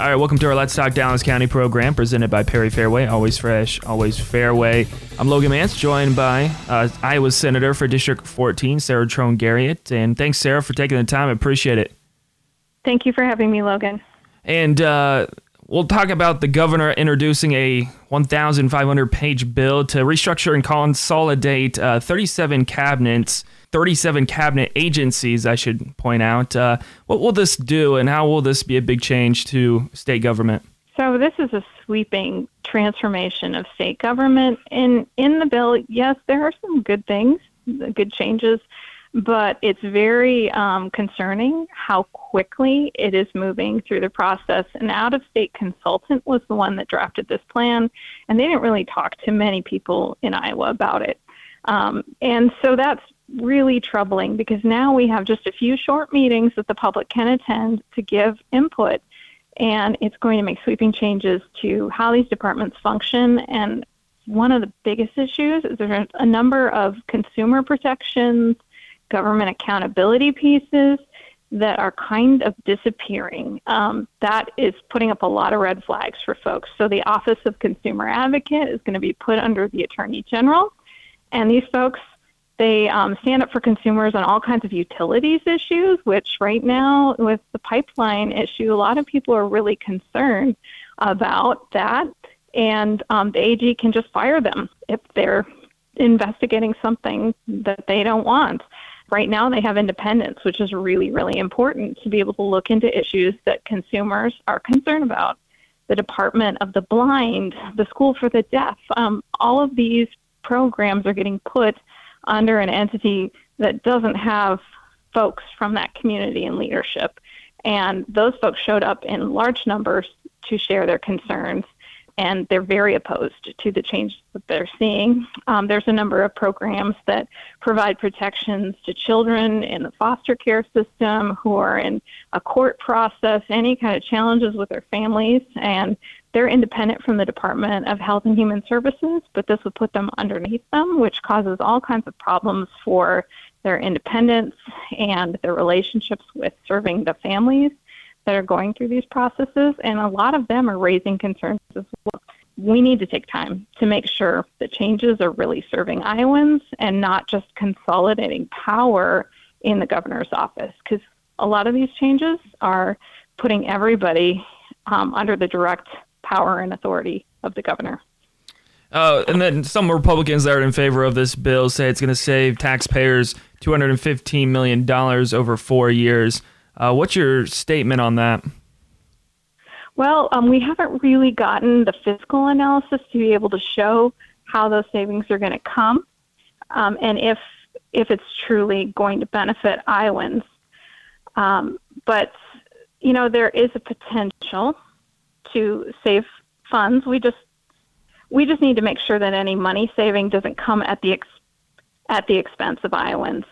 All right, welcome to our Let's Talk Dallas County program presented by Perry Fareway. Always fresh, always Fareway. I'm Logan Mance, joined by uh, Iowa Senator for District 14, Sarah Trone Garriott. And thanks, Sarah, for taking the time. I appreciate it. Thank you for having me, Logan. And uh, we'll talk about the governor introducing a 1,500 page bill to restructure and consolidate uh, 37 cabinets 37 cabinet agencies, I should point out. Uh, what will this do, and how will this be a big change to state government? So this is a sweeping transformation of state government. In in the bill, yes, there are some good things, good changes, but it's very um, concerning how quickly it is moving through the process. An out-of-state consultant was the one that drafted this plan, and they didn't really talk to many people in Iowa about it. Um, and so that's really troubling because now we have just a few short meetings that the public can attend to give input, and it's going to make sweeping changes to how these departments function. And one of the biggest issues is there's a number of consumer protections, government accountability pieces that are kind of disappearing. Um, that is putting up a lot of red flags for folks. So the Office of Consumer Advocate is going to be put under the Attorney General. And these folks they um, stand up for consumers on all kinds of utilities issues, which right now, with the pipeline issue, a lot of people are really concerned about that. And um, the AG can just fire them if they're investigating something that they don't want. Right now, they have independence, which is really, really important to be able to look into issues that consumers are concerned about. The Department of the Blind, the School for the Deaf, um, all of these programs are getting put under an entity that doesn't have folks from that community in leadership. And those folks showed up in large numbers to share their concerns, and they're very opposed to the change that they're seeing. Um, there's a number of programs that provide protections to children in the foster care system who are in a court process, any kind of challenges with their families, and they're independent from the Department of Health and Human Services, but this would put them underneath them, which causes all kinds of problems for their independence and their relationships with serving the families that are going through these processes. And a lot of them are raising concerns as well. We need to take time to make sure that changes are really serving Iowans and not just consolidating power in the governor's office, because a lot of these changes are putting everybody um, under the direct power and authority of the governor. Uh, and then some Republicans that are in favor of this bill say it's going to save taxpayers $215 million over four years. Uh, what's your statement on that? Well, um, we haven't really gotten the fiscal analysis to be able to show how those savings are going to come um, and if, if it's truly going to benefit Iowans. Um, but, you know, there is a potential to save funds. We just we just need to make sure that any money saving doesn't come at the ex- at the expense of Iowans.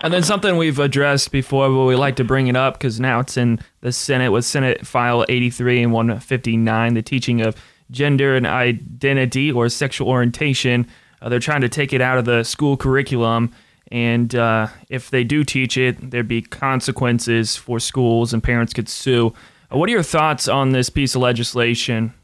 And then something we've addressed before, but we like to bring it up because now it's in the Senate with Senate File 83 and 159, the teaching of gender and identity or sexual orientation. Uh, they're trying to take it out of the school curriculum. And uh, if they do teach it, there'd be consequences for schools and parents could sue. What are your thoughts on this piece of legislation?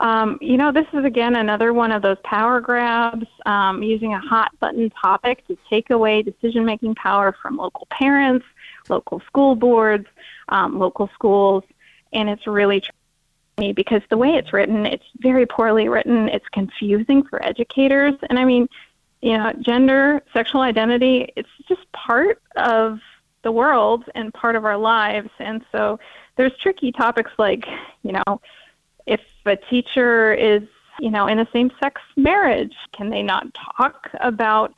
Um, you know, this is again another one of those power grabs, um, using a hot button topic to take away decision making power from local parents, local school boards, um, local schools, and it's really me because the way it's written, it's very poorly written. It's confusing for educators, and I mean, you know, gender, sexual identity, it's just part of the world and part of our lives, and so there's tricky topics like, you know, if a teacher is, you know, in a same sex marriage, can they not talk about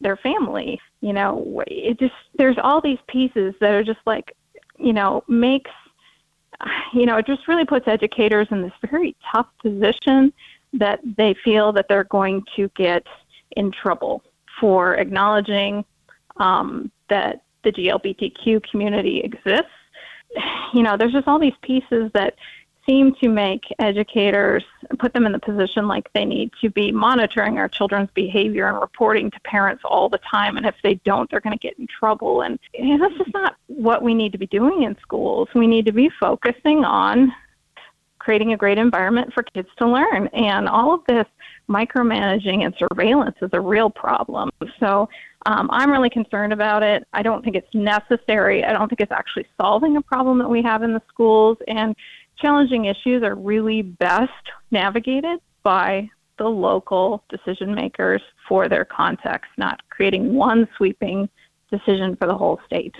their family? You know, it just, there's all these pieces that are just like, you know, makes, you know, it just really puts educators in this very tough position that they feel that they're going to get in trouble for acknowledging um, that the GLBTQ community exists you know, there's just all these pieces that seem to make educators put them in the position like they need to be monitoring our children's behavior and reporting to parents all the time and if they don't they're going to get in trouble and you know, that's just not what we need to be doing in schools. We need to be focusing on creating a great environment for kids to learn. And all of this micromanaging and surveillance is a real problem. So um, I'm really concerned about it. I don't think it's necessary. I don't think it's actually solving a problem that we have in the schools. And challenging issues are really best navigated by the local decision makers for their context, not creating one sweeping decision for the whole state.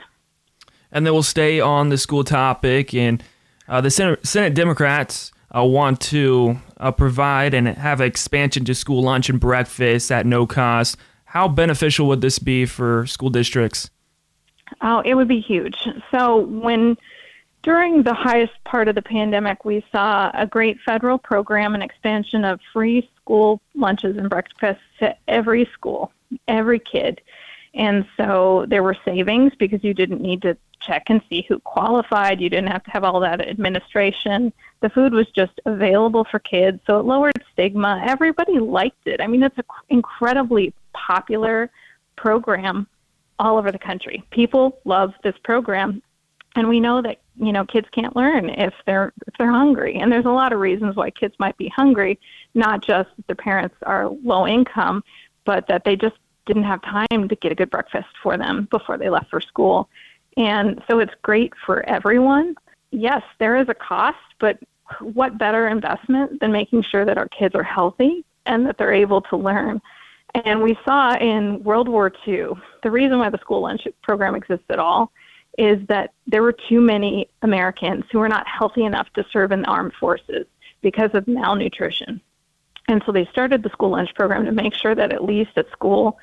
And then we'll stay on the school topic. And uh, the Senate, Senate Democrats uh, want to uh, provide and have expansion to school lunch and breakfast at no cost. How beneficial would this be for school districts? Oh, it would be huge. So when during the highest part of the pandemic, we saw a great federal program and expansion of free school lunches and breakfasts to every school, every kid. And so there were savings because you didn't need to check and see who qualified. You didn't have to have all that administration. The food was just available for kids, so it lowered stigma. Everybody liked it. I mean, it's an incredibly popular program all over the country. People love this program, and we know that you know kids can't learn if they're if they're hungry. And there's a lot of reasons why kids might be hungry, not just that their parents are low income, but that they just didn't have time to get a good breakfast for them before they left for school. And so it's great for everyone. Yes, there is a cost, but what better investment than making sure that our kids are healthy and that they're able to learn? And we saw in World War II, the reason why the school lunch program exists at all is that there were too many Americans who were not healthy enough to serve in the armed forces because of malnutrition. And so they started the school lunch program to make sure that at least at school,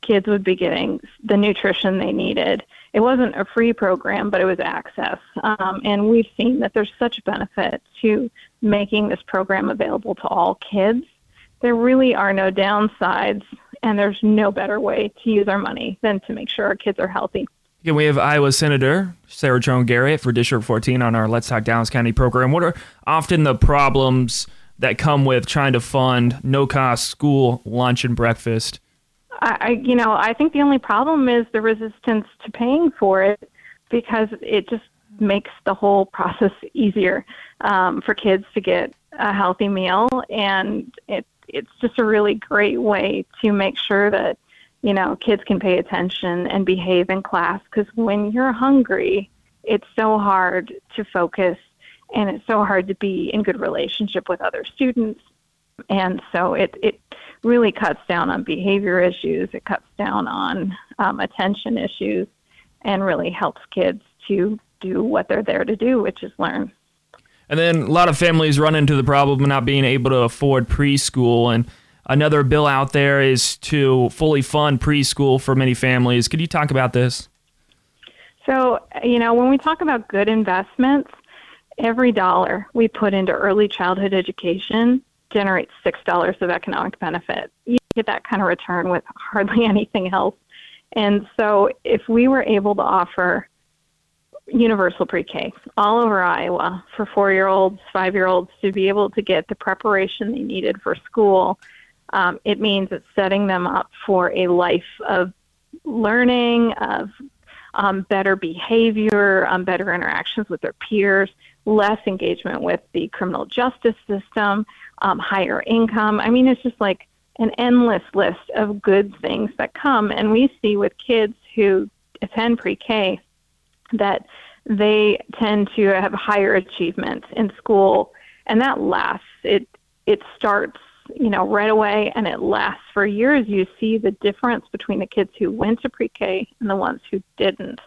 kids would be getting the nutrition they needed. It wasn't a free program, but it was access. Um, and we've seen that there's such a benefit to making this program available to all kids. There really are no downsides, and there's no better way to use our money than to make sure our kids are healthy. Again, we have Iowa Senator Sarah Trone Garriott for District 14 on our Let's Talk Dallas County program. What are often the problems that come with trying to fund no cost school lunch and breakfast? I, you know, I think the only problem is the resistance to paying for it because it just makes the whole process easier um, for kids to get a healthy meal, and it it's just a really great way to make sure that you know kids can pay attention and behave in class because when you're hungry, it's so hard to focus and it's so hard to be in good relationship with other students and so it it really cuts down on behavior issues. It cuts down on um, attention issues, and really helps kids to do what they're there to do, which is learn. And then a lot of families run into the problem of not being able to afford preschool. And another bill out there is to fully fund preschool for many families. Could you talk about this? So, you know, when we talk about good investments, every dollar we put into early childhood education generates six dollars of economic benefit. You get that kind of return with hardly anything else. And so, if we were able to offer universal pre-K all over Iowa for four-year-olds, five-year-olds to be able to get the preparation they needed for school, um, it means it's setting them up for a life of learning, of um, better behavior, um, better interactions with their peers, less engagement with the criminal justice system, um, higher income. I mean, it's just like an endless list of good things that come. And we see with kids who attend pre K that they tend to have higher achievements in school, and that lasts. It it starts you know right away and it lasts for years. You see the difference between the kids who went to pre K and the ones who didn't,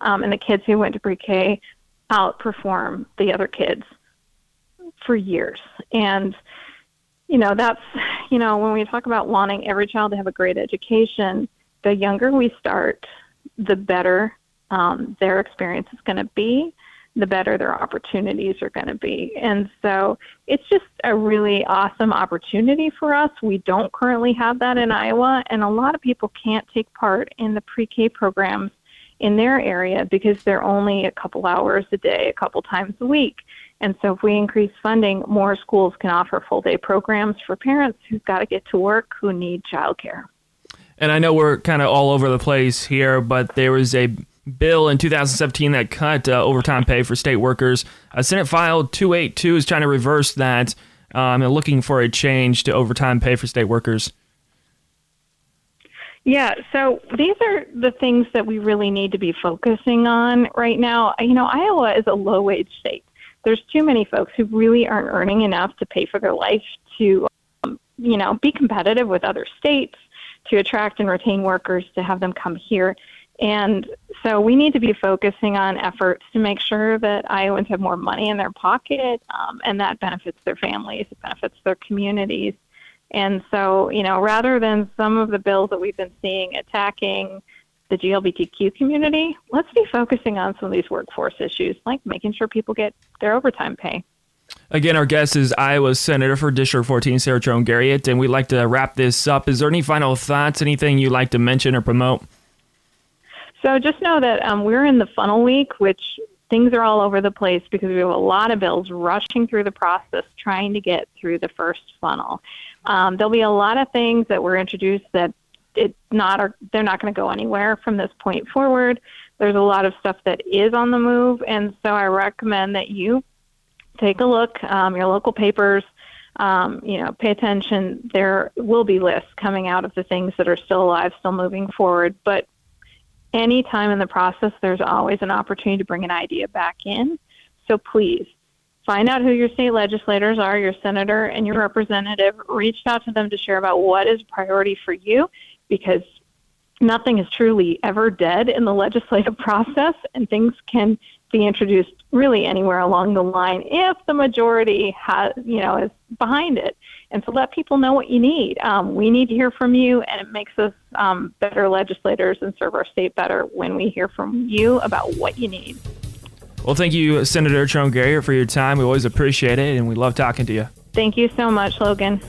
um, and the kids who went to pre K outperform the other kids for years. And, you know, that's, you know, when we talk about wanting every child to have a great education, the younger we start, the better um, their experience is going to be, the better their opportunities are going to be. And so it's just a really awesome opportunity for us. We don't currently have that in Iowa, and a lot of people can't take part in the pre K programs in their area because they're only a couple hours a day, a couple times a week. And so if we increase funding, more schools can offer full day programs for parents who've got to get to work who need childcare. And I know we're kind of all over the place here, but there was a bill in 2017 that cut uh, overtime pay for state workers. Uh, Senate File 282 is trying to reverse that um, and looking for a change to overtime pay for state workers. Yeah, so these are the things that we really need to be focusing on right now. You know, Iowa is a low wage state. There's too many folks who really aren't earning enough to pay for their life to, um, you know, be competitive with other states, to attract and retain workers, to have them come here. And so we need to be focusing on efforts to make sure that Iowans have more money in their pocket, um, and that benefits their families, it benefits their communities. And so, you know, rather than some of the bills that we've been seeing attacking the GLBTQ community, let's be focusing on some of these workforce issues, like making sure people get their overtime pay. Again, our guest is Iowa Senator for District 14, Sarah Trone Garriott, and we'd like to wrap this up. Is there any final thoughts, anything you'd like to mention or promote? So just know that um, we're in the funnel week, which things are all over the place because we have a lot of bills rushing through the process trying to get through the first funnel. Um, there'll be a lot of things that were introduced that it's not are they're not going to go anywhere from this point forward. There's a lot of stuff that is on the move, and so I recommend that you take a look, um, your local papers. Um, you know, pay attention. There will be lists coming out of the things that are still alive, still moving forward. But any time in the process, there's always an opportunity to bring an idea back in. So please find out who your state legislators are, your senator and your representative. Reach out to them to share about what is priority for you because nothing is truly ever dead in the legislative process and things can be introduced really anywhere along the line if the majority has you know is behind it. And so let people know what you need. Um, we need to hear from you and it makes us um, better legislators and serve our state better when we hear from you about what you need. Well thank you senator Trone Garriott for your time. We always appreciate it and we love talking to you. Thank you so much logan